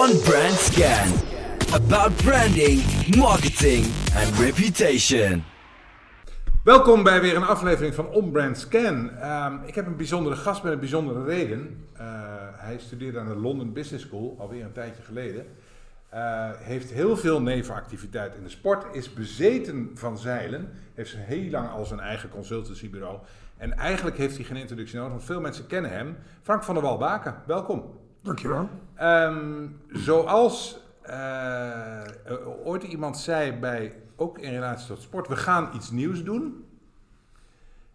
On Brand Scan. About branding, marketing and reputation. Welkom bij weer een aflevering van On Brand Scan. Ehm, ik heb een bijzondere gast met een bijzondere reden. Uh, hij studeerde aan de London Business School, alweer een tijdje geleden. Uh, heeft heel veel nevenactiviteit in de sport, is bezeten van zeilen, heeft heel lang al zijn eigen consultancybureau. En eigenlijk heeft hij geen introductie nodig, want veel mensen kennen hem. Frank van der Walbaken, welkom. Dankjewel. Um, zoals uh, ooit iemand zei bij, ook in relatie tot sport, we gaan iets nieuws doen.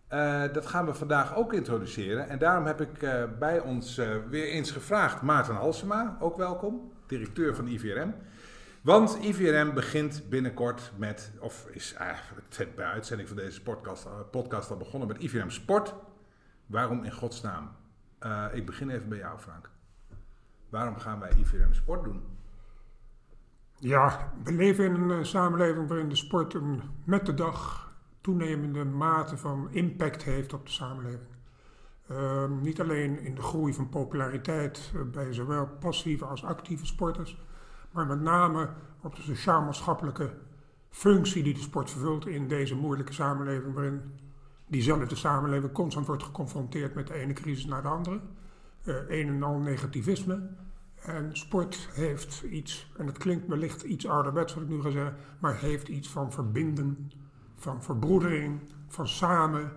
Uh, dat gaan we vandaag ook introduceren. En daarom heb ik uh, bij ons weer eens gevraagd Maarten Halsema, ook welkom, directeur van IVRM. Want IVRM begint binnenkort met, of is bij uitzending van deze podcast, podcast al begonnen met IVRM Sport. Waarom in godsnaam? ik begin even bij jou, Frank. Waarom gaan wij IVRM Sport doen? Ja, we leven in een uh, samenleving waarin de sport een, met de dag toenemende mate van impact heeft op de samenleving. Uh, niet alleen in de groei van populariteit uh, bij zowel passieve als actieve sporters, maar met name op de sociaal-maatschappelijke functie die de sport vervult in deze moeilijke samenleving, waarin diezelfde samenleving constant wordt geconfronteerd met de ene crisis naar de andere. Uh, een en al negativisme. En sport heeft iets, en het klinkt wellicht iets ouderwets wat ik nu ga zeggen, maar heeft iets van verbinden, van verbroedering, van samen.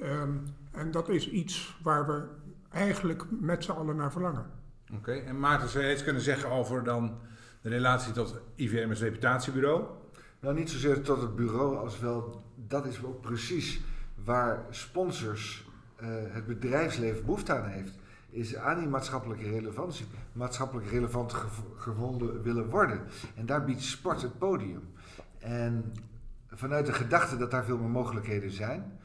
Um, en dat is iets waar we eigenlijk met z'n allen naar verlangen. Oké, okay. en Maarten, zou je iets kunnen zeggen over dan de relatie tot IVM als reputatiebureau? Nou, niet zozeer tot het bureau, als wel, dat is ook precies waar sponsors uh, het bedrijfsleven behoefte aan heeft is aan die maatschappelijke relevantie, maatschappelijk relevant gevonden willen worden. En daar biedt sport het podium. En vanuit de gedachte dat daar veel meer mogelijkheden zijn,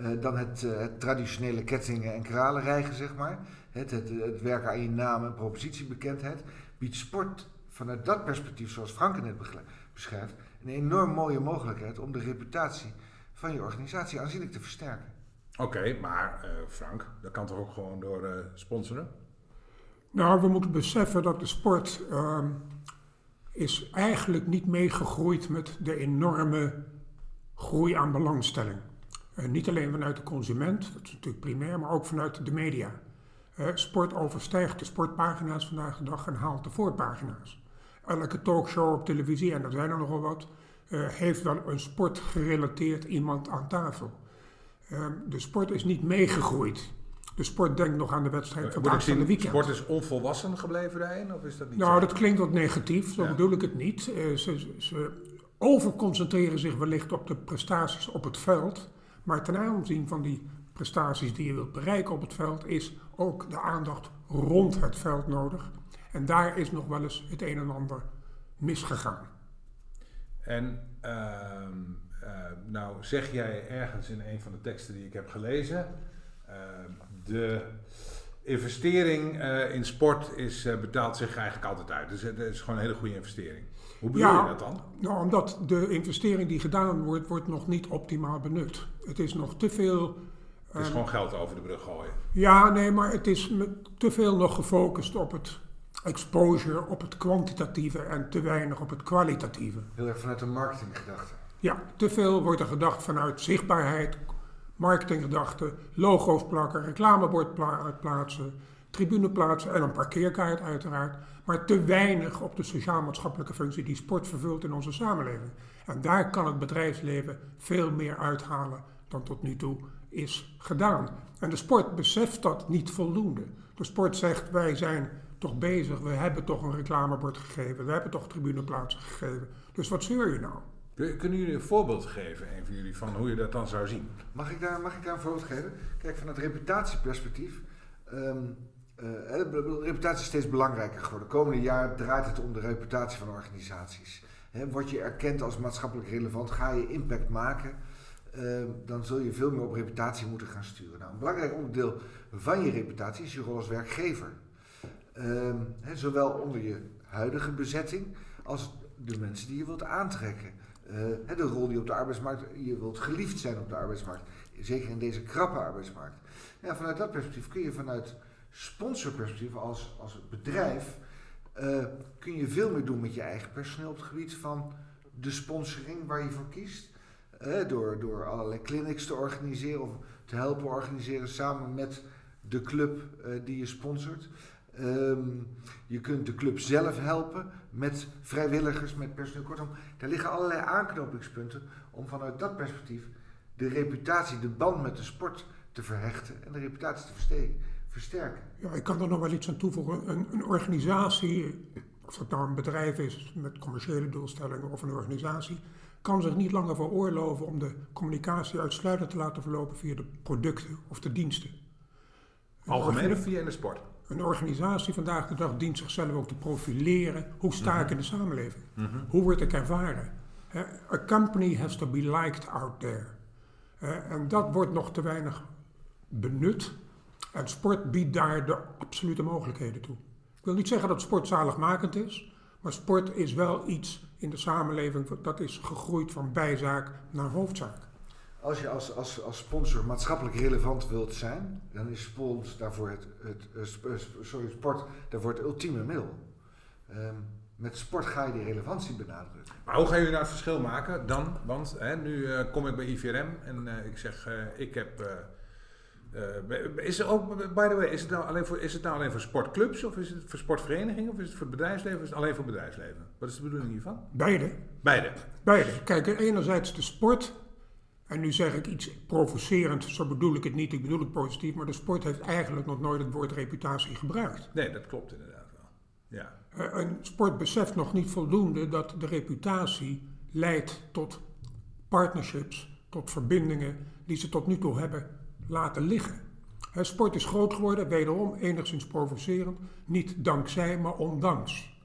uh, dan het, uh, het, traditionele kettingen en kralen rijgen, zeg maar. Het, het, het, werken aan je naam en propositiebekendheid, biedt sport vanuit dat perspectief, zoals Frank net beschrijft, een enorm mooie mogelijkheid om de reputatie van je organisatie aanzienlijk te versterken. Oké, maar uh, Frank, dat kan toch ook gewoon door uh, sponsoren? Nou, we moeten beseffen dat de sport uh, is eigenlijk niet meegegroeid met de enorme groei aan belangstelling. Uh, niet alleen vanuit de consument, dat is natuurlijk primair, maar ook vanuit de media. sport overstijgt de sportpagina's vandaag de dag en haalt de voorpagina's. Elke talkshow op televisie, en er zijn er nogal wat, heeft wel een sportgerelateerd iemand aan tafel. Uh, de sport is niet meegegroeid. De sport denkt nog aan de wedstrijd van het weekend. sport is onvolwassen gebleven daarin? Of is dat niet nou, zo? dat klinkt wat negatief. Zo ja. bedoel ik het niet. Uh, ze, ze overconcentreren zich wellicht op de prestaties op het veld. Maar ten aanzien van die prestaties die je wilt bereiken op het veld... is ook de aandacht rond het veld nodig. En daar is nog wel eens het een en ander misgegaan. En... Uh, nou zeg jij ergens in een van de teksten die ik heb gelezen, uh, de investering uh, in sport is, betaalt zich eigenlijk altijd uit. Dus het is gewoon een hele goede investering. Hoe bedoel ja, je dat dan? Nou, omdat de investering die gedaan wordt, wordt nog niet optimaal benut. Het is nog te veel... Het is gewoon geld over de brug gooien. Ja, nee, maar het is te veel nog gefocust op het exposure, op het kwantitatieve en te weinig op het kwalitatieve. Heel erg vanuit de marketinggedachte. Ja, te veel wordt er gedacht vanuit zichtbaarheid, marketinggedachten, logo's plakken, reclamebord plaatsen, tribune plaatsen en een parkeerkaart uiteraard. Maar te weinig op de sociaal-maatschappelijke functie die sport vervult in onze samenleving. En daar kan het bedrijfsleven veel meer uithalen dan tot nu toe is gedaan. En de sport beseft dat niet voldoende. De sport zegt wij zijn toch bezig, we hebben toch een reclamebord gegeven, we hebben toch tribuneplaatsen gegeven. Dus wat zeur je nou? Kunnen jullie een voorbeeld geven, een van jullie, van hoe je dat dan zou zien? Mag ik daar, mag ik daar een voorbeeld geven? Kijk, vanuit reputatieperspectief. Uh, de reputatie is steeds belangrijker geworden. De komende jaren draait het om de reputatie van organisaties. Word je erkend als maatschappelijk relevant, ga je impact maken, uh, dan zul je veel meer op reputatie moeten gaan sturen. Nou, een belangrijk onderdeel van je reputatie is je rol als werkgever. He, zowel onder je huidige bezetting als de mensen die je wilt aantrekken. Uh, de rol die op de arbeidsmarkt, je wilt geliefd zijn op de arbeidsmarkt. Zeker in deze krappe arbeidsmarkt. Ja, vanuit dat perspectief kun je vanuit sponsorperspectief als, als bedrijf eh, kun je veel meer doen met je eigen personeel op het gebied van de sponsoring waar je voor kiest. Eh, door, door allerlei clinics te organiseren of te helpen organiseren samen met de club eh, die je sponsort. Ehm, je kunt de club zelf helpen met vrijwilligers, met personeel. Kortom, daar liggen allerlei aanknopingspunten om vanuit dat perspectief de reputatie, de band met de sport te verhechten en de reputatie te versterken. Ja, ik kan er nog wel iets aan toevoegen. Een, een organisatie, of dat nou een bedrijf is met commerciële doelstellingen of een organisatie, kan zich niet langer veroorloven om de communicatie uitsluitend te laten verlopen via de producten of de diensten. Een Algemeen of via in de sport? Een organisatie vandaag de dag dient zichzelf ook te profileren. Hoe sta ik in de samenleving? Hoe word ik ervaren? A company has to be liked out there. En dat wordt nog te weinig benut. En sport biedt daar de absolute mogelijkheden toe. Ik wil niet zeggen dat sport zaligmakend is, maar sport is wel iets in de samenleving dat is gegroeid van bijzaak naar hoofdzaak. Als je als, als, als sponsor maatschappelijk relevant wilt zijn, dan is spons daarvoor het, het, eh, eh, sorry, sport daarvoor het ultieme middel. Ehm, met sport ga je die relevantie benadrukken. Maar hoe gaan jullie nou het verschil maken dan? Want hè, nu eh, kom ik bij IVRM en eh, ik zeg, eh, ik heb... is, het ook, by the way, is het, nou alleen voor, is het nou alleen voor sportclubs of is het voor sportverenigingen of is het voor het bedrijfsleven of is het alleen voor het bedrijfsleven? Wat is de bedoeling hiervan? Beide. Beide. Beide. Kijk, enerzijds de sport. En nu zeg ik iets provocerend, zo bedoel ik het niet, ik bedoel het positief. Maar de sport heeft eigenlijk nog nooit het woord reputatie gebruikt. Nee, dat klopt inderdaad wel. Ja. Eh, Een sport beseft nog niet voldoende dat de reputatie leidt tot partnerships, tot verbindingen die ze tot nu toe hebben laten liggen. Sport is groot geworden, wederom enigszins provocerend, niet dankzij, maar ondanks.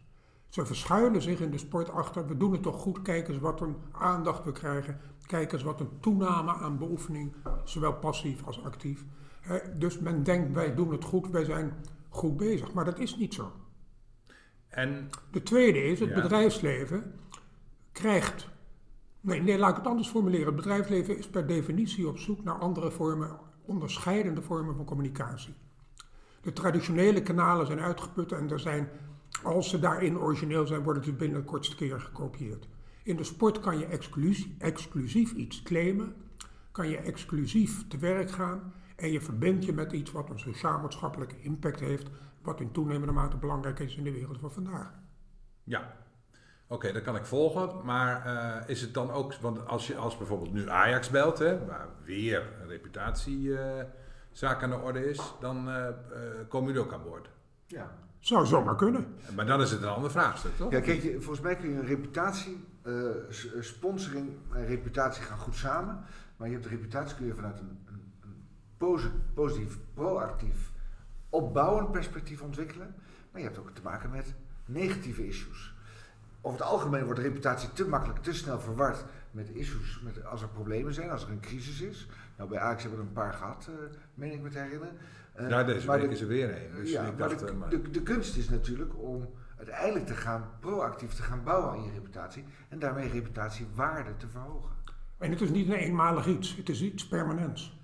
Ze verschuilen zich in de sport achter, we doen het toch goed, kijk eens wat een aandacht we krijgen, kijk eens wat een toename aan beoefening, zowel passief als actief. Dus men denkt wij doen het goed, wij zijn goed bezig, maar dat is niet zo. En De tweede is, het Ja. bedrijfsleven krijgt. Nee, nee, laat ik het anders formuleren. Het bedrijfsleven is per definitie op zoek naar andere vormen, onderscheidende vormen van communicatie. De traditionele kanalen zijn uitgeput en er zijn, als ze daarin origineel zijn, worden ze binnen de kortste keer gekopieerd. In de sport kan je exclusief, exclusief iets claimen, kan je exclusief te werk gaan en je verbindt je met iets wat een sociaal-maatschappelijke impact heeft, wat in toenemende mate belangrijk is in de wereld van vandaag. ja, oké, dat kan ik volgen. Maar eh, is het dan ook, want als je als bijvoorbeeld nu Ajax belt, hè, waar weer een reputatiezaak aan de orde is, dan eh, eh, komen jullie ook aan boord. Ja. Zou zomaar kunnen. Maar dan is het een ander vraagstuk, toch? Ja, kijk, je- volgens mij kun je een reputatie, eh, eh, sponsoring en reputatie gaan goed samen. Maar je hebt de reputatie kun je vanuit een, een, een posi- positief, proactief, opbouwend perspectief ontwikkelen. Maar je hebt ook te maken met negatieve issues. Over het algemeen wordt de reputatie te makkelijk, te snel verward met issues, met, als er problemen zijn, als er een crisis is. Nou, bij Ajax hebben we er een paar gehad, eh meen ik me te herinneren. Eh, Ja, deze maar week de- is er weer een. Dus ja, ik maar dacht, de, eh, maar- de, de kunst is natuurlijk om uiteindelijk te gaan proactief te gaan bouwen aan je reputatie en daarmee reputatiewaarde te verhogen. En het is niet een eenmalig iets, het is iets permanents.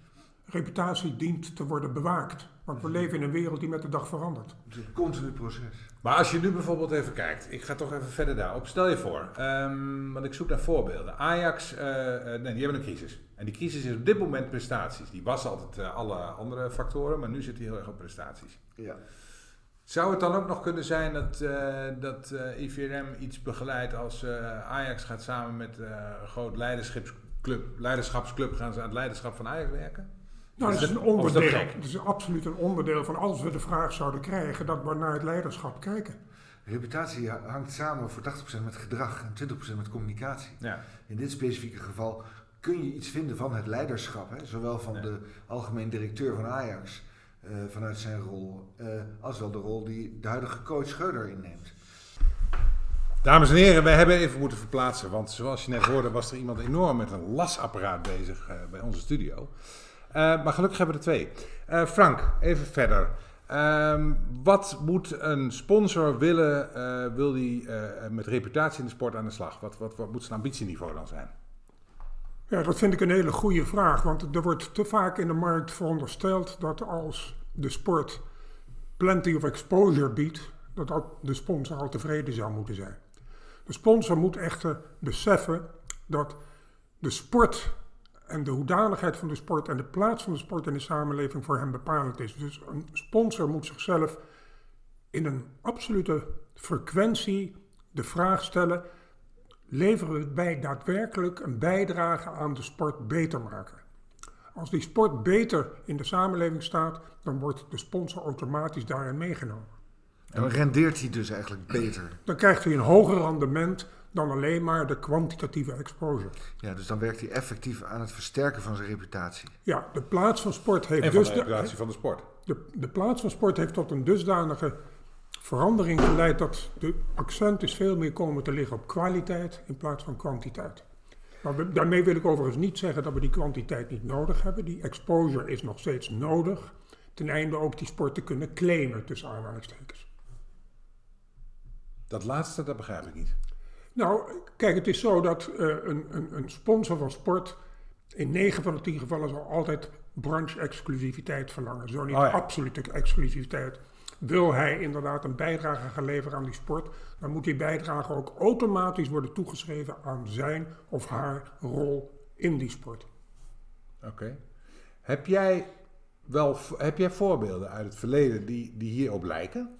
Reputatie dient te worden bewaakt, want we leven in een wereld die met de dag verandert. Het is een continu proces. Maar als je nu bijvoorbeeld even kijkt, ik ga toch even verder daarop. Stel je voor, ehm, want ik zoek naar voorbeelden. Ajax, eh, eh, nee, die hebben een crisis. En die crisis is op dit moment prestaties. Die was altijd eh, alle andere factoren, maar nu zit hij heel erg op prestaties. Ja. Zou het dan ook nog kunnen zijn dat, eh, dat eh, IVRM iets begeleidt als eh, Ajax gaat samen met eh, een groot leiderschapsclub, leiderschapsclub gaan ze aan het leiderschap van Ajax werken? Nou, dat is een dat onderdeel. Het is absoluut een onderdeel van als we de vraag zouden krijgen dat we naar het leiderschap kijken. Reputatie hangt samen voor 80% met gedrag en 20% met communicatie. Ja. In dit specifieke geval kun je iets vinden van het leiderschap, hè? zowel van Ja. de algemeen directeur van Ajax eh, vanuit zijn rol, eh, als wel de rol die de huidige coach Schreuder inneemt. Dames en heren, wij hebben even moeten verplaatsen. Want zoals je net hoorde, was er iemand enorm met een lasapparaat bezig eh, bij onze studio. Maar gelukkig hebben we er twee. Frank, even verder. Ehm, wat moet een sponsor willen, wil die met reputatie in de sport aan de slag? Wat, wat, wat moet zijn ambitieniveau dan zijn? Ja, dat vind ik een hele goede vraag, want er wordt te vaak in de markt verondersteld dat als de sport plenty of exposure biedt, dat de sponsor al tevreden zou moeten zijn. De sponsor moet echter beseffen dat de sport en de hoedanigheid van de sport en de plaats van de sport in de samenleving voor hem bepalend is. Dus een sponsor moet zichzelf in een absolute frequentie de vraag stellen: leveren wij daadwerkelijk een bijdrage aan de sport beter maken? Als die sport beter in de samenleving staat, dan wordt de sponsor automatisch daarin meegenomen. En dan rendeert hij dus eigenlijk beter. Dan krijgt hij een hoger rendement dan alleen maar de kwantitatieve exposure. Ja, dus dan werkt hij effectief aan het versterken van zijn reputatie. Ja, de plaats van sport heeft En van dus de de, reputatie van de sport. de, de plaats van sport heeft tot een dusdanige verandering geleid dat de accent is veel meer komen te liggen op kwaliteit in plaats van kwantiteit. Maar we- daarmee wil ik overigens niet zeggen dat we die kwantiteit niet nodig hebben. Die exposure is nog steeds nodig, ten einde ook die sport te kunnen claimen tussen aanhalingstekens. Dat laatste, dat begrijp ik niet. Nou, kijk, het is zo dat eh, een, een, een sponsor van sport in 9 van de 10 gevallen zal altijd branche-exclusiviteit verlangen. Zo niet Oh ja. absolute exclusiviteit. Wil hij inderdaad een bijdrage gaan leveren aan die sport, dan moet die bijdrage ook automatisch worden toegeschreven aan zijn of haar rol in die sport. Oké. Heb jij wel heb jij voorbeelden uit het verleden die, die hierop lijken?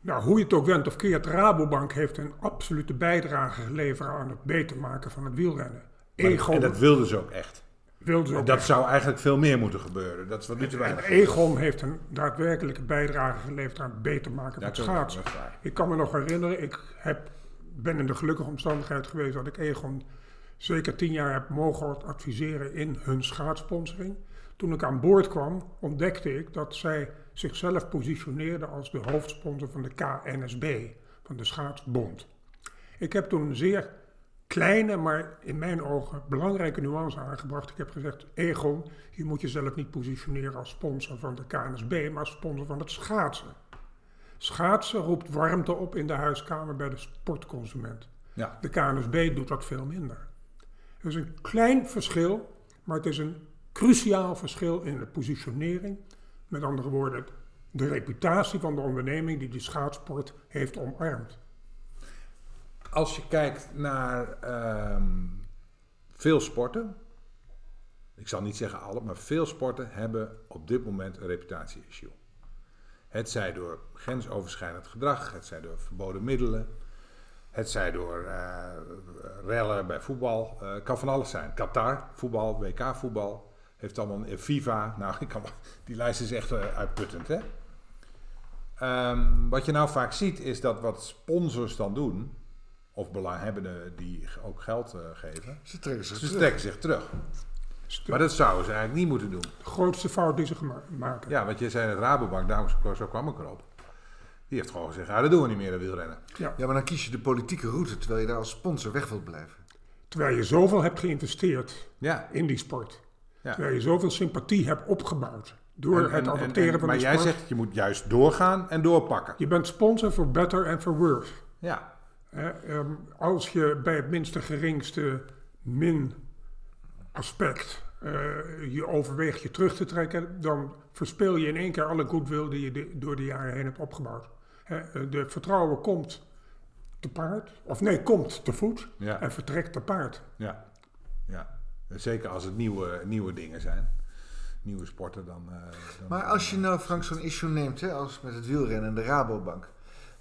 Nou, hoe je het ook went of keert, Rabobank heeft een absolute bijdrage geleverd aan het beter maken van het wielrennen. Maar- en dat wilden ze ook echt. Wilde ze ook Dat echt. zou eigenlijk veel meer moeten gebeuren. Dat is wat nu te weinig. Egon heeft een daadwerkelijke bijdrage geleverd aan het beter maken van schaatsen. Ik kan me nog herinneren, ik heb, ben in de gelukkige omstandigheid geweest dat ik Egon zeker tien jaar heb mogen adviseren in hun schaatssponsoring. Toen ik aan boord kwam, ontdekte ik dat zij zichzelf positioneerden als de hoofdsponsor van de KNSB, van de Schaatsbond. Ik heb toen een zeer kleine, maar in mijn ogen belangrijke nuance aangebracht. Ik heb gezegd, Egon, je moet jezelf niet positioneren als sponsor van de KNSB, maar als sponsor van het schaatsen. Schaatsen roept warmte op in de huiskamer bij de sportconsument. Ja. De KNSB doet dat veel minder. Het is een klein verschil, maar het is een cruciaal verschil in de positionering. Met andere woorden, de reputatie van de onderneming die die schaatsport heeft omarmd. Als je kijkt naar ehm, veel sporten, ik zal niet zeggen alle, maar veel sporten hebben op dit moment een reputatie-issue. Het zij door grensoverschrijdend gedrag, het zij door verboden middelen, het zij door eh, rellen bij voetbal. Eh, Het kan van alles zijn. Qatar, voetbal, WK voetbal, heeft allemaal een FIFA. Nou, ik kan, die lijst is echt eh, uitputtend, hè? Ehm, wat je nou vaak ziet is dat wat sponsors dan doen, of belanghebbenden die ook geld eh, geven, Ze trekken zich ze terug. trekken zich terug. Maar dat zouden ze eigenlijk niet moeten doen. De grootste fout die ze maken. Ja, want je zei het Rabobank, daarom zo kwam ik erop. Die heeft gewoon gezegd, ja, dat doen we niet meer, dat wielrennen. Ja. Ja, maar dan kies je de politieke route terwijl je daar als sponsor weg wilt blijven. Terwijl je zoveel hebt geïnvesteerd Ja. in die sport. ja. Terwijl je zoveel sympathie hebt opgebouwd door En- het en- en- adopteren en- van Maar de jij sport. zegt, je moet juist doorgaan en doorpakken. Je bent sponsor voor better en for worse. Ja, als je bij het minste geringste min aspect eh, je overweegt je terug te trekken, dan verspil je in één keer alle goodwill die je de- door de jaren heen hebt opgebouwd. Hè, eh, de vertrouwen komt te paard, of nee, komt te voet Ja. en vertrekt te paard. ja, ja. Zeker als het nieuwe, nieuwe dingen zijn. Nieuwe sporten dan... eh, dan Maar als je nou, Frank, zo'n issue neemt, hè, als met het wielrennen en de Rabobank.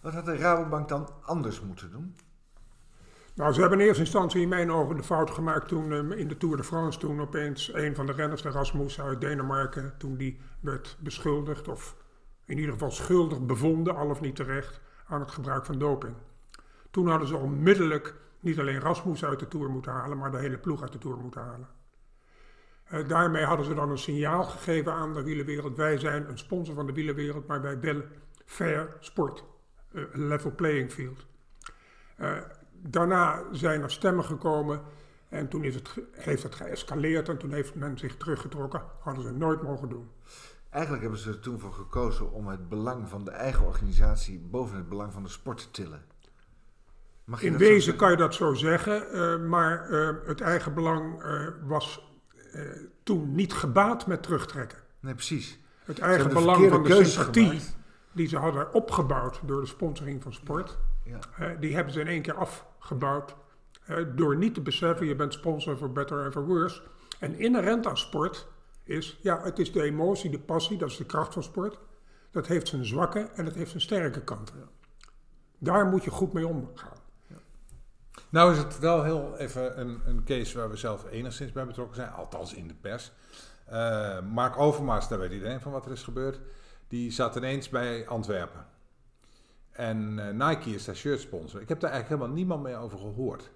Wat had de Rabobank dan anders moeten doen? Nou, ze hebben in eerste instantie in mijn ogen de fout gemaakt toen ehm, in de Tour de France, toen opeens een van de renners, de Rasmus uit Denemarken, toen die werd beschuldigd, of in ieder geval schuldig bevonden, al of niet terecht, aan het gebruik van doping. Toen hadden ze onmiddellijk niet alleen Rasmus uit de Tour moeten halen, maar de hele ploeg uit de Tour moeten halen. Eh, daarmee hadden ze dan een signaal gegeven aan de wielerwereld. Wij zijn een sponsor van de wielerwereld, maar wij willen fair sport. Eh, Een level playing field. Eh, daarna zijn er stemmen gekomen en toen is het, heeft het geëscaleerd en toen heeft men zich teruggetrokken. Hadden ze nooit mogen doen. Eigenlijk hebben ze er toen voor gekozen om het belang van de eigen organisatie boven het belang van de sport te tillen. Mag je In wezen kan je dat zo zeggen, eh, maar het eigen belang was toen niet gebaat met terugtrekken. Nee, precies. Het eigen belang van de sympathie gemaakt. Die ze hadden opgebouwd door de sponsoring van sport, Ja. die hebben ze in één keer afgebouwd. door niet te beseffen, je bent sponsor voor better and for worse. En inherent aan sport is, ja, het is de emotie, de passie, dat is de kracht van sport. Dat heeft zijn zwakke en het heeft zijn sterke kanten. Daar moet je goed mee omgaan. Nou is het wel heel even een, een case waar we zelf enigszins bij betrokken zijn, althans in de pers. Eh, Mark Overmars, daar weet iedereen van wat er is gebeurd, die zat ineens bij Antwerpen. En eh, Nike is daar shirt sponsor. Ik heb daar eigenlijk helemaal niemand meer over gehoord.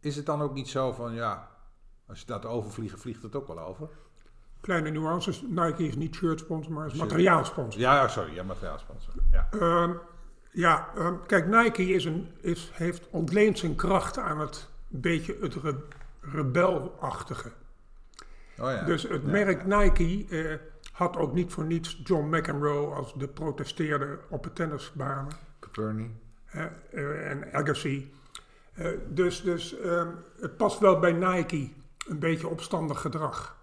Is het dan ook niet zo van, ja, als je dat overvliegt, vliegt het ook wel over? Kleine nuances, Nike is niet shirt sponsor, maar is Shirt. materiaalsponsor. Ja, ja, sorry, ja, materiaalsponsor. Ja. Ehm, ja, ehm, kijk, Nike is een, is, heeft ontleend zijn kracht aan het beetje het re- rebelachtige. Oh ja. Dus het Ja. merk Nike eh, had ook niet voor niets John McEnroe als de protesteerder op de tennisbanen. Coperni. hè, eh, en Agassi. Eh, dus dus ehm, het past wel bij Nike een beetje opstandig gedrag.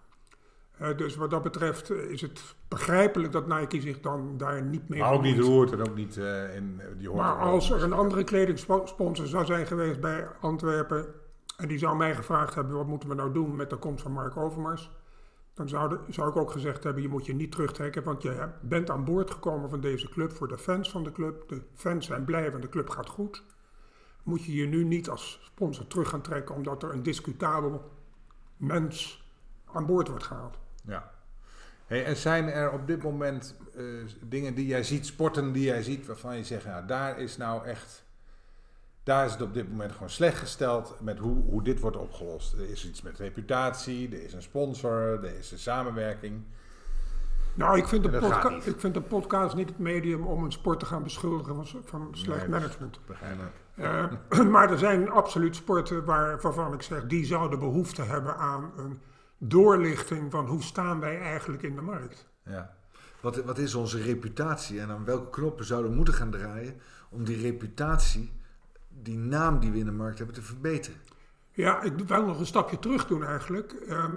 Eh, dus wat dat betreft is het begrijpelijk dat Nike zich dan daar niet mee Maar ook niet roert en ook niet in die hoort Maar als er een andere kledingsponsor zou zijn geweest bij Antwerpen en die zou mij gevraagd hebben wat moeten we nou doen met de komst van Mark Overmars, dan zou, zou ik ook gezegd hebben je moet je niet terugtrekken, want je bent aan boord gekomen van deze club voor de fans van de club. De fans zijn blij want de club gaat goed. Moet je je nu niet als sponsor terug gaan trekken omdat er een discutabel mens aan boord wordt gehaald. Ja. En zijn er op dit moment eh, dingen die jij ziet, sporten die jij ziet, waarvan je zegt, ja, daar is nou echt, daar is het op dit moment gewoon slecht gesteld met hoe, hoe dit wordt opgelost. Er is iets met reputatie, er is een sponsor, er is een samenwerking. Nou, ik vind, de podca- ik vind de podcast niet het medium om een sport te gaan beschuldigen van, van slecht Nee, management. Begrijpelijk. Eh, maar er zijn absoluut sporten waar, waarvan ik zeg, die zouden behoefte hebben aan een doorlichting van hoe staan wij eigenlijk in de markt. Ja. Wat, wat is onze reputatie en aan welke knoppen zouden we moeten gaan draaien om die reputatie, die naam die we in de markt hebben, te verbeteren? Ja, ik wil nog een stapje terug doen eigenlijk. Ehm,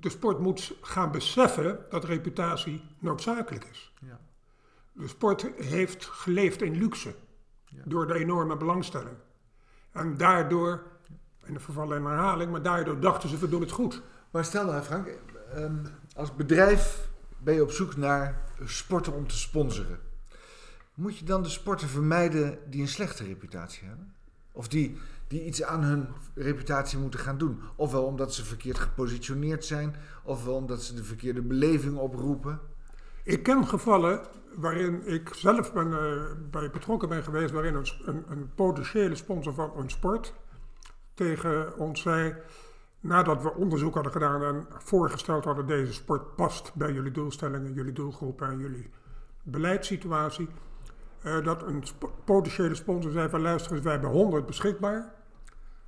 de sport moet gaan beseffen dat reputatie noodzakelijk is. Ja. De sport heeft geleefd in luxe door de enorme belangstelling. En daardoor, en de vervallen in herhaling, maar daardoor dachten ze we doen het goed. Maar stel nou Frank, ehm, als bedrijf ben je op zoek naar sporten om te sponsoren. Moet je dan de sporten vermijden die een slechte reputatie hebben? Of die, die iets aan hun reputatie moeten gaan doen? Ofwel omdat ze verkeerd gepositioneerd zijn, ofwel omdat ze de verkeerde beleving oproepen. Ik ken gevallen waarin ik zelf ben, eh, bij betrokken ben geweest, waarin een, een, een potentiële sponsor van een sport tegen ons zei, nadat we onderzoek hadden gedaan en voorgesteld hadden, deze sport past bij jullie doelstellingen, jullie doelgroepen en jullie beleidssituatie, eh, dat een potentiële sponsor zei van luister eens, wij hebben 100 beschikbaar.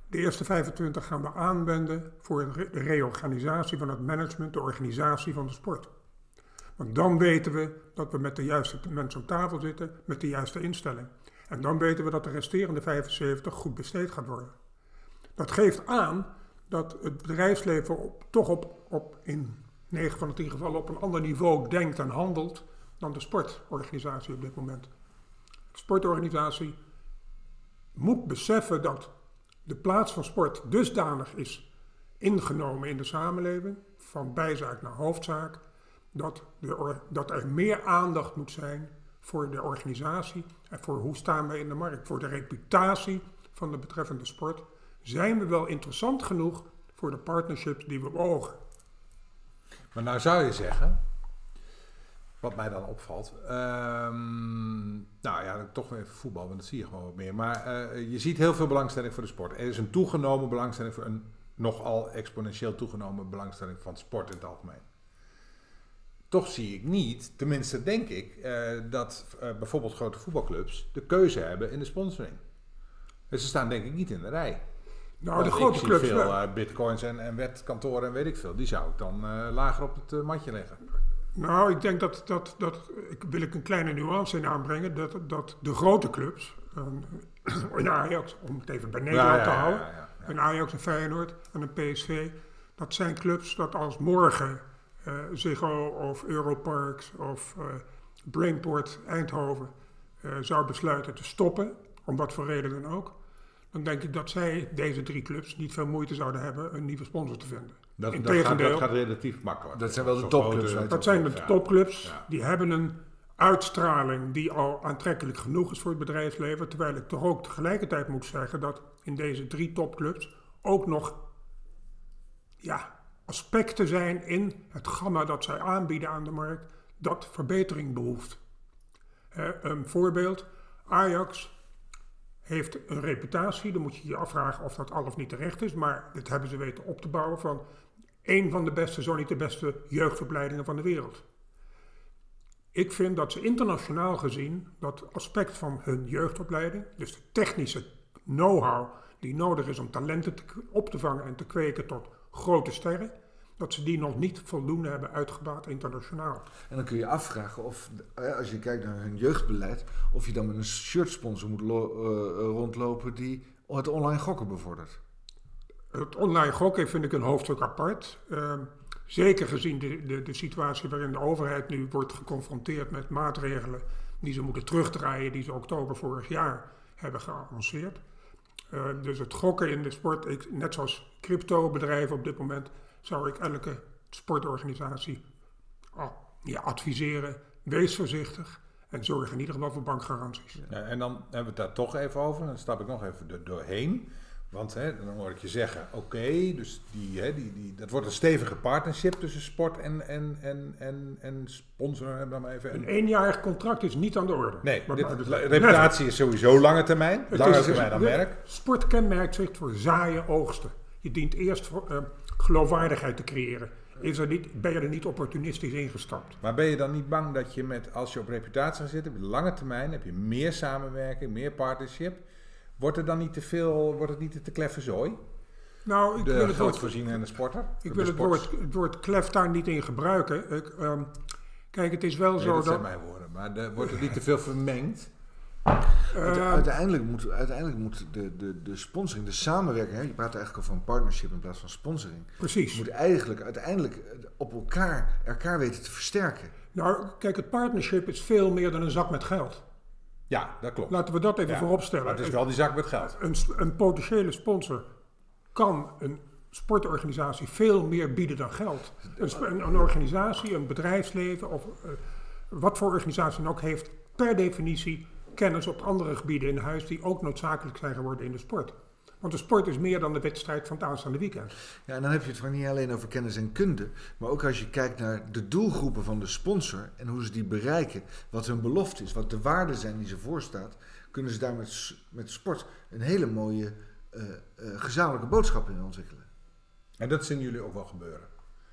De eerste 25 gaan we aanwenden voor de re- de reorganisatie van het management, de organisatie van de sport. Want dan weten we dat we met de juiste mensen op tafel zitten, met de juiste instelling. En dan weten we dat de resterende 75 goed besteed gaat worden. Dat geeft aan dat het bedrijfsleven toch op, op in 9 van de 10 gevallen op een ander niveau denkt en handelt dan de sportorganisatie op dit moment. Sportorganisatie moet beseffen dat de plaats van sport dusdanig is ingenomen in de samenleving, van bijzaak naar hoofdzaak, dat, de dat er meer aandacht moet zijn voor de organisatie en voor hoe staan we in de markt, voor de reputatie van de betreffende sport. Zijn we wel interessant genoeg voor de partnerships die we beogen? Maar nou zou je zeggen, wat mij dan opvalt, ehm, nou ja, toch weer voetbal, want dat zie je gewoon wat meer. Maar eh, je ziet heel veel belangstelling voor de sport. Er is een toegenomen belangstelling voor een nogal exponentieel toegenomen belangstelling van sport in het algemeen. Toch zie ik niet, tenminste denk ik, eh, dat eh, bijvoorbeeld grote voetbalclubs de keuze hebben in de sponsoring. Dus ze staan denk ik niet in de rij. Nou, de grote clubs veel wel. bitcoins en, en wetkantoren en weet ik veel. Die zou ik dan lager op het matje leggen. Nou, ik denk dat, dat, dat ik, wil ik een kleine nuance in aanbrengen, dat, dat de grote clubs, een, Ajax, om het even bij Nederland Ja, te houden, ja, ja. een Ajax, een Feyenoord en een PSV, dat zijn clubs dat als morgen eh Ziggo of Europarks of eh, Brainport Eindhoven eh, zou besluiten te stoppen, om wat voor reden dan ook, dan denk ik dat zij, deze drie clubs, niet veel moeite zouden hebben een nieuwe sponsor te vinden. Dat, dat, gaat, dat gaat relatief makkelijk. Dat zijn wel de topclubs, grote- Dat zijn de topclubs, Ja. die hebben een uitstraling die al aantrekkelijk genoeg is voor het bedrijfsleven. Terwijl ik toch ook tegelijkertijd moet zeggen dat in deze drie topclubs ook nog ja, aspecten zijn in het gamma dat zij aanbieden aan de markt dat verbetering behoeft. Eh, een voorbeeld, Ajax heeft een reputatie, dan moet je je afvragen of dat al of niet terecht is, maar dit hebben ze weten op te bouwen van een van de beste, zo niet de beste jeugdopleidingen van de wereld. Ik vind dat ze internationaal gezien dat aspect van hun jeugdopleiding, dus de technische know-how die nodig is om talenten te, op te vangen en te kweken tot grote sterren, dat ze die nog niet voldoende hebben uitgebaat internationaal. En dan kun je afvragen of, eh, als je kijkt naar hun jeugdbeleid, of je dan met een shirtsponsor moet lo- eh, rondlopen die het online gokken bevordert. Het online gokken vind ik een hoofdstuk apart. Ehm, zeker gezien de, de, de situatie waarin de overheid nu wordt geconfronteerd met maatregelen die ze moeten terugdraaien, die ze oktober vorig jaar hebben geannonceerd. Eh, dus het gokken in de sport, net zoals crypto-bedrijven op dit moment, zou ik elke sportorganisatie ja, adviseren: wees voorzichtig en zorg in ieder geval voor bankgaranties. Ja, en dan hebben we het daar toch even over. Dan stap ik nog even er doorheen. Want hè, dan hoor ik je zeggen, oké, dus die, hè, die, die, dat wordt een stevige partnership tussen sport en, en, en, en, en sponsor. We maar even. Een eenjarig contract is niet aan de orde. nee, dit, reputatie is sowieso lange termijn. Is- termijn dan werk. Sport kenmerkt zich voor zaaien oogsten. Je dient eerst voor, eh, geloofwaardigheid te creëren. Is er niet, ben je er niet opportunistisch ingestapt? Maar ben je dan niet bang dat je met, als je op reputatie gaat zitten, op lange termijn heb je meer samenwerking, meer partnership. Wordt er dan niet te veel, wordt het niet te kleffe zooi? Nou, ik De wil het grootvoorzienende en de sporter? ik wil het woord, het woord klef daar niet in gebruiken. Ik, ehm, kijk, het is wel Nee, zo dat zijn dat... mijn woorden. Maar de, wordt er niet te veel vermengd? Eh, uiteindelijk moet, uiteindelijk moet de, de, de sponsoring, de samenwerking, hè, je praat eigenlijk al van partnership in plaats van sponsoring, precies. moet eigenlijk uiteindelijk op elkaar, elkaar weten te versterken. Nou, kijk, het partnership is veel meer dan een zak met geld. Ja, dat klopt. Laten we dat even Ja, voorop stellen. Maar het is wel die zak met geld. een, een potentiële sponsor kan een sportorganisatie veel meer bieden dan geld. Een, een organisatie, een bedrijfsleven of eh, wat voor organisatie dan ook heeft per definitie kennis op andere gebieden in huis die ook noodzakelijk zijn geworden in de sport. Want de sport is meer dan de wedstrijd van het aanstaande weekend. Ja, en dan heb je het vaak niet alleen over kennis en kunde, maar ook als je kijkt naar de doelgroepen van de sponsor en hoe ze die bereiken, wat hun belofte is, wat de waarden zijn die ze voorstaat, kunnen ze daar met, met sport een hele mooie eh, eh, gezamenlijke boodschap in ontwikkelen. En dat zien jullie ook wel gebeuren.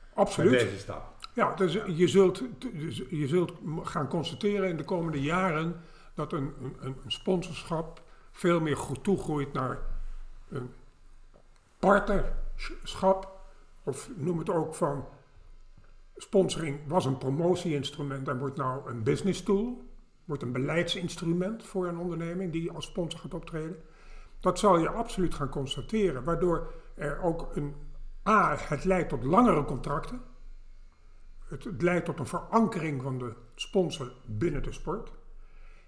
Met Absoluut. deze stap. Ja, dus je zult, dus je zult gaan constateren in de komende jaren dat een, een, een sponsorschap veel meer goed toegroeit naar een partnerschap. Of noem het ook van sponsoring was een promotieinstrument en wordt nou een business tool. Wordt een beleidsinstrument voor een onderneming die als sponsor gaat optreden. Dat zal je absoluut gaan constateren, waardoor er ook een A, het leidt tot langere contracten. Het, leidt tot een verankering van de sponsor binnen de sport.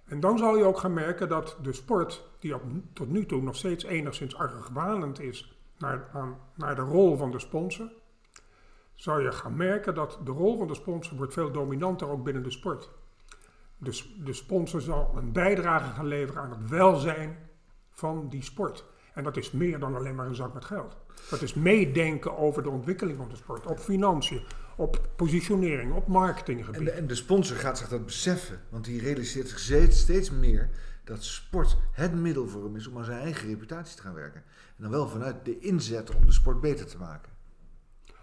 En dan zal je ook gaan merken dat de sport, die op, tot nu toe nog steeds enigszins argwanend is naar, aan, naar de rol van de sponsor, zal je gaan merken dat de rol van de sponsor wordt veel dominanter ook binnen de sport. Dus de sponsor zal een bijdrage gaan leveren aan het welzijn van die sport. En dat is meer dan alleen maar een zak met geld. Dat is meedenken over de ontwikkeling van de sport. Op financiën, op positionering, op En marketinggebied. de, en de sponsor gaat zich dat beseffen, want die realiseert zich steeds, steeds meer dat sport het middel voor hem is om aan zijn eigen reputatie te gaan werken. En dan wel vanuit de inzet om de sport beter te maken.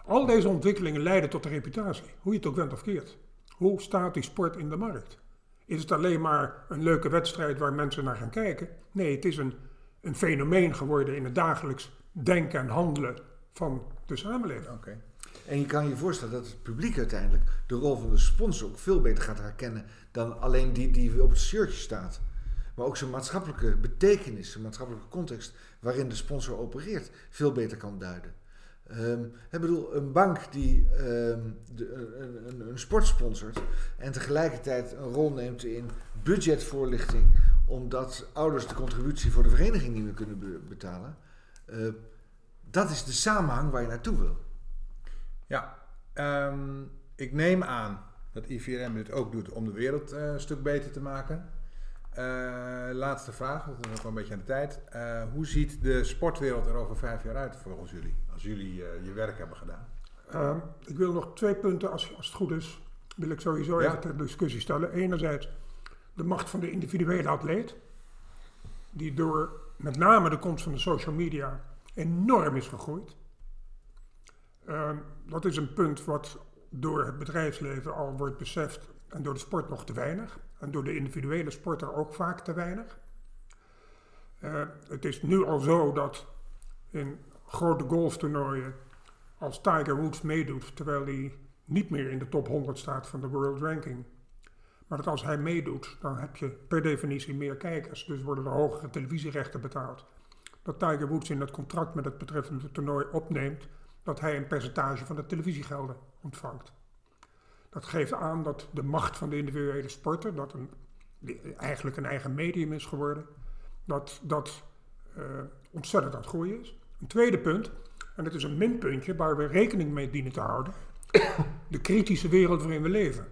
Al deze ontwikkelingen leiden tot de reputatie, hoe je het ook went of keert. Hoe staat die sport in de markt? Is het alleen maar een leuke wedstrijd waar mensen naar gaan kijken? Nee, het is een, een fenomeen geworden in het dagelijks denken en handelen van de samenleving. Oké. En je kan je voorstellen dat het publiek uiteindelijk de rol van de sponsor ook veel beter gaat herkennen dan alleen die die op het shirtje staat. Maar ook zijn maatschappelijke betekenis, zijn maatschappelijke context waarin de sponsor opereert, veel beter kan duiden. Eh, Ehm, ik bedoel, een bank die ehm, een, sport sponsort en tegelijkertijd een rol neemt in budgetvoorlichting, omdat ouders de contributie voor de vereniging niet meer kunnen be- betalen. eh, dat is de samenhang waar je naartoe wil. Ja, ehm, ik neem aan dat IVRM dit ook doet om de wereld eh, een stuk beter te maken. Eh, laatste vraag, want we zijn ook wel een beetje aan de tijd. Eh, hoe ziet de sportwereld er over vijf jaar uit volgens jullie? Als jullie je werk hebben gedaan. Ehm, ik wil nog twee punten, als, als het goed is, wil ik sowieso Ja. even ter discussie stellen. Enerzijds de macht van de individuele atleet, die door met name de komst van de social media enorm is gegroeid. Ehm, dat is een punt wat door het bedrijfsleven al wordt beseft en door de sport nog te weinig. En door de individuele sporter ook vaak te weinig. Eh, het is nu al zo dat in grote golftoernooien als Tiger Woods meedoet, terwijl hij niet meer in de top 100 staat van de world ranking. Maar dat als hij meedoet, dan heb je per definitie meer kijkers. Dus worden er hogere televisierechten betaald. Dat Tiger Woods in het contract met het betreffende toernooi opneemt dat hij een percentage van de televisiegelden ontvangt. Dat geeft aan dat de macht van de individuele sporter, dat een, eigenlijk een eigen medium is geworden, dat dat eh, ontzettend aan het groeien is. Een tweede punt, en dat is een minpuntje waar we rekening mee dienen te houden. De kritische wereld waarin we leven.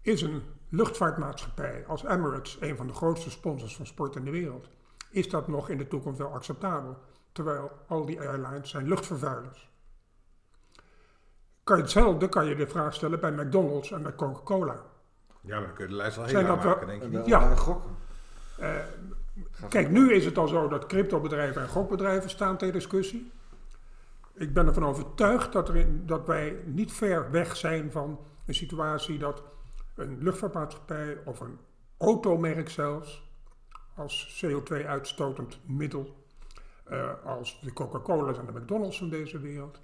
Is een luchtvaartmaatschappij als Emirates een van de grootste sponsors van sport in de wereld? Is dat nog in de toekomst wel acceptabel? Terwijl al die airlines zijn luchtvervuilers. Kan je hetzelfde kan je de vraag stellen bij McDonald's en bij Coca-Cola. Ja, maar dan kun je de lijst wel heel Zijn lang dat wel- maken, denk ik. Ja. Eh, Gaat Kijk, nu is het al zo dat cryptobedrijven en gokbedrijven staan ter discussie. Ik ben ervan overtuigd dat, er in, dat wij niet ver weg zijn van een situatie dat een luchtvaartmaatschappij of een automerk zelfs, als CO2-uitstotend middel, eh, als de Coca-Cola's en de McDonald's van deze wereld,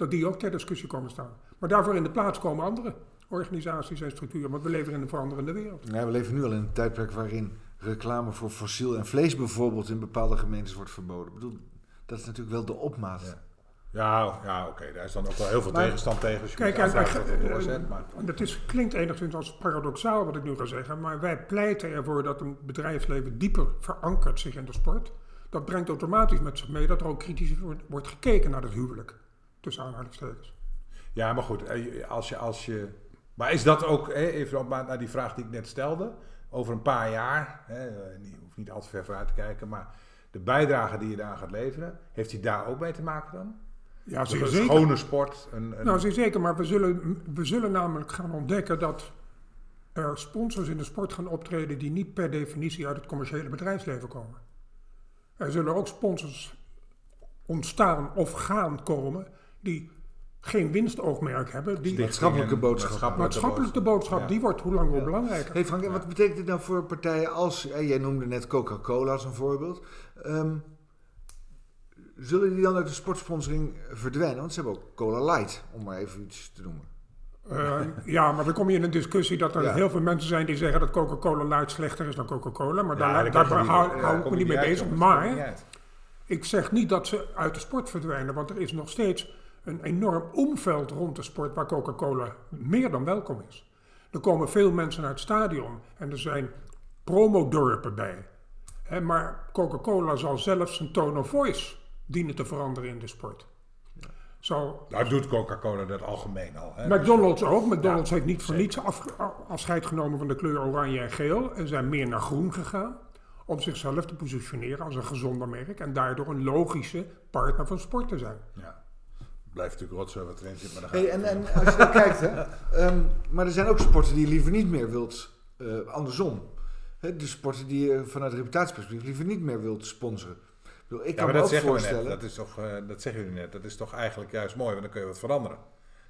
dat die ook ter discussie komen staan. Maar daarvoor in de plaats komen andere organisaties en structuren, want we leven in een veranderende wereld. Ja, we leven nu al in een tijdperk waarin reclame voor fossiel en vlees bijvoorbeeld in bepaalde gemeentes wordt verboden. Ik bedoel, dat is natuurlijk wel de opmaat. Ja. Ja, ja oké, daar is dan ook wel heel veel Maar- tegenstand tegen. Dus je Kijk, of dat en- doorzet, maar... En dat is, klinkt enigszins als paradoxaal wat ik nu ga zeggen, maar wij pleiten ervoor dat een bedrijfsleven dieper verankert zich in de sport. Dat brengt automatisch met zich mee dat er ook kritisch wordt, wordt gekeken naar het huwelijk. Tussen aanhalingstekens. Ja, maar goed, eh, als je, als je... Maar is dat ook, hè, even op naar die vraag die ik net stelde, over een paar jaar, hè, eh, je hoeft niet al te ver vooruit te kijken, maar de bijdrage die je daar gaat leveren, heeft die daar ook mee te maken dan? Ja, Een zeker. schone sport, een, een- Nou, zeer zeker, maar we zullen, we zullen namelijk gaan ontdekken dat er sponsors in de sport gaan optreden die niet per definitie uit het commerciële bedrijfsleven komen. Er zullen ook sponsors ontstaan of gaan komen die geen winstoogmerk hebben, die stichtingen, maatschappelijke boodschap. maatschappelijke boodschap, Ja. die wordt hoe lang hoe belangrijker. Hey Frank, en wat betekent dit nou voor partijen als, eh, jij noemde net Coca-Cola als een voorbeeld. Ehm, zullen die dan uit de sportsponsoring verdwijnen? Want ze hebben ook Cola Light, om maar even iets te noemen. Eh, ja, maar dan kom je in een discussie dat er Ja. heel veel mensen zijn die zeggen dat Coca-Cola Light slechter is dan Coca-Cola. Maar Ja, daar, dan daar je hou, ja, hou ik me niet mee bezig. Maar ik zeg niet dat ze uit de sport verdwijnen, want er is nog steeds een enorm omveld rond de sport waar Coca-Cola meer dan welkom is. Er komen veel mensen naar het stadion en er zijn promodorpen bij. Maar Coca-Cola zal zelfs zijn tone of voice dienen te veranderen in de sport. Nou doet Coca-Cola dat algemeen al. Hè? McDonald's ook. McDonald's heeft niet voor niets af- afscheid genomen van de kleur oranje en geel en zijn meer naar groen gegaan om zichzelf te positioneren als een gezonder merk en daardoor een logische partner van sport te zijn. Ja. Blijft natuurlijk rotzooi wat erin zit, maar dan gaat Hey, het en, en als je dan kijkt, hè, ehm, maar er zijn ook sporten die je liever niet meer wilt, eh, andersom. Hè, de sporten die je vanuit reputatieperspectief liever niet meer wilt sponsoren. Ik, bedoel, ik Ja, kan me dat ook voorstellen. net. Dat, is toch, eh, dat zeggen jullie net. Dat is toch eigenlijk juist mooi, want dan kun je wat veranderen.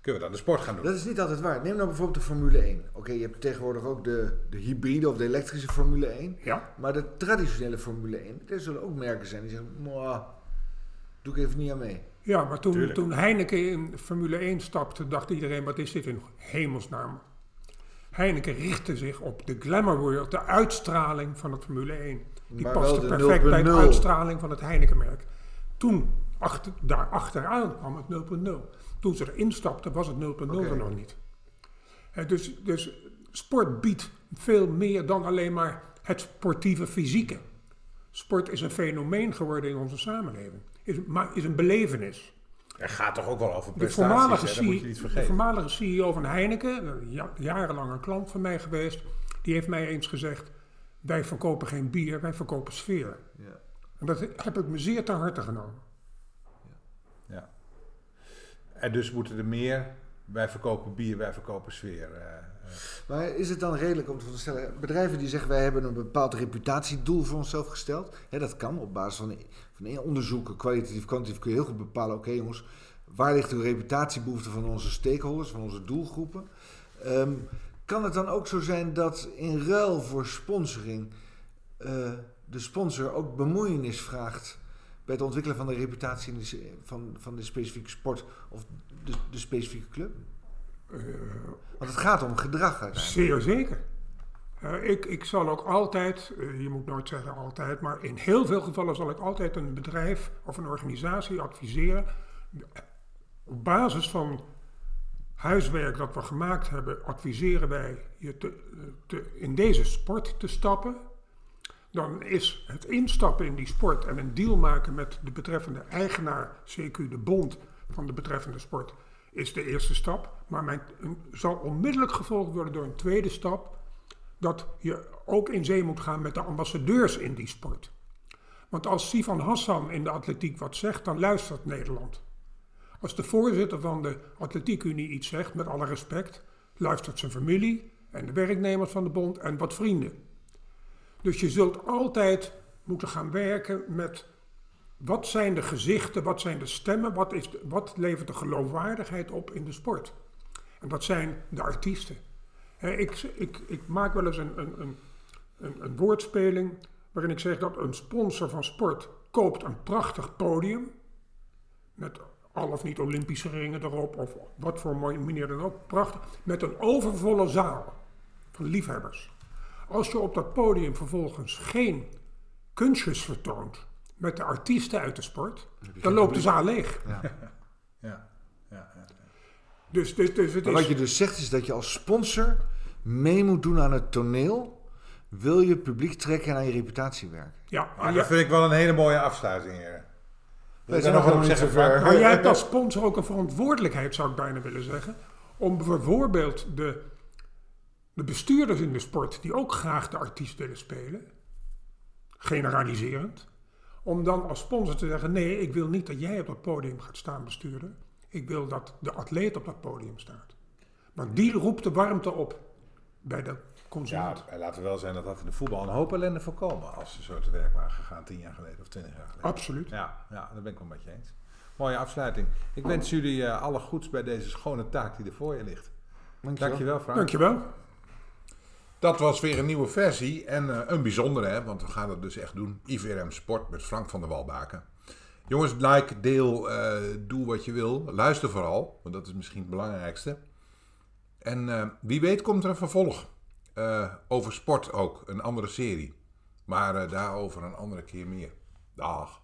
Kunnen we dan de sport gaan doen. Dat is niet altijd waar. Neem nou bijvoorbeeld de Formule 1. Oké, je hebt tegenwoordig ook de, de hybride of de elektrische Formule 1. Ja. Maar de traditionele Formule 1, er zullen ook merken zijn die zeggen, "Mwah, doe ik even niet aan mee. Ja, maar toen, Tuurlijk. toen Heineken in Formule 1 stapte, dacht iedereen, wat is dit in hemelsnaam? Heineken richtte zich op de glamour world, de uitstraling van het Formule 1. Die Maar paste perfect bij de 0.0. uitstraling van het Heineken-merk. Toen achter, daar achteraan kwam het 0.0. Toen ze erin stapten was het 0.0 Oké. er nog niet. Hè, dus, dus sport biedt veel meer dan alleen maar het sportieve fysieke. Sport is een fenomeen geworden in onze samenleving. Is, maar is een belevenis. Er gaat toch ook wel over De prestaties, voormalige, hè? dat moet je niet de vergeten. voormalige CEO van Heineken, ja- jarenlang een klant van mij geweest, die heeft mij eens gezegd: Wij verkopen geen bier, wij verkopen sfeer. Ja. En dat heb ik me zeer ter harte genomen. Ja. En dus moeten er meer, wij verkopen bier, wij verkopen sfeer. eh. Maar is het dan redelijk om te stellen, bedrijven die zeggen wij hebben een bepaald reputatiedoel voor onszelf gesteld, hè, dat kan op basis van, van onderzoeken, kwalitatief, kwantitatief, kun je heel goed bepalen, oké jongens, waar ligt de reputatiebehoefte van onze stakeholders, van onze doelgroepen? Ehm, kan het dan ook zo zijn dat in ruil voor sponsoring eh, de sponsor ook bemoeienis vraagt bij het ontwikkelen van de reputatie van, van de specifieke sport of de, de specifieke club? Eh, Want het gaat om gedrag uiteindelijk. zeer zeker. Eh, ik, ik zal ook altijd, eh, je moet nooit zeggen altijd, maar in heel veel gevallen zal ik altijd een bedrijf of een organisatie adviseren. Op basis van huiswerk dat we gemaakt hebben, adviseren wij je te, te, in deze sport te stappen. Dan is het instappen in die sport en een deal maken met de betreffende eigenaar, CQ de bond van de betreffende sport, is de eerste stap. Maar mijn, zal onmiddellijk gevolgd worden door een tweede stap, dat je ook in zee moet gaan met de ambassadeurs in die sport. Want als Sivan Hassan in de atletiek wat zegt, dan luistert Nederland. Als de voorzitter van de Atletiekunie iets zegt, met alle respect, luistert zijn familie en de werknemers van de bond en wat vrienden. Dus je zult altijd moeten gaan werken met wat zijn de gezichten, wat zijn de stemmen, wat, is wat levert de geloofwaardigheid op in de sport. En dat zijn de artiesten. Ik, ik, ik maak wel eens een, een, een, een, een woordspeling waarin ik zeg dat een sponsor van sport koopt een prachtig podium met al of niet Olympische ringen erop of wat voor mooie manier dan ook, prachtig, met een overvolle zaal van liefhebbers. Als je op dat podium vervolgens geen kunstjes vertoont met de artiesten uit de sport, dan loopt de zaal leeg. Ja. Ja, ja, ja. Dus, dus, dus het Maar wat is... je dus zegt is dat je als sponsor mee moet doen aan het toneel. Wil je publiek trekken en aan je reputatie werken? Ja, Maar en dat vind ik wel een hele mooie afsluiting, daar nog helemaal zeggen, ver. maar jij hebt als sponsor ook een verantwoordelijkheid, zou ik bijna willen zeggen, om bijvoorbeeld de, de bestuurders in de sport, die ook graag de artiest willen spelen, generaliserend, om dan als sponsor te zeggen, nee, ik wil niet dat jij op dat podium gaat staan bestuurder, ik wil dat de atleet op dat podium staat. Want die roept de warmte op bij de Ja, consument. en laten we wel zijn dat dat in de voetbal een hoop ellende voorkomen als ze zo te werk waren gegaan tien jaar geleden of twintig jaar geleden. Absoluut. Ja, ja, daar ben ik wel met je eens. Mooie afsluiting. Ik wens jullie eh, alle goeds bij deze schone taak die er voor je ligt. Dankjewel, Frank. Dankjewel. Dat was weer een nieuwe versie en eh, een bijzondere, hè, want we gaan het dus echt doen. IVRM Sport met Frank van der Walbaken. Jongens, like, deel, eh, doe wat je wil. Luister vooral, want dat is misschien het belangrijkste. En eh, wie weet komt er een vervolg. over sport ook, een andere serie. Maar daarover een andere keer meer. Dag.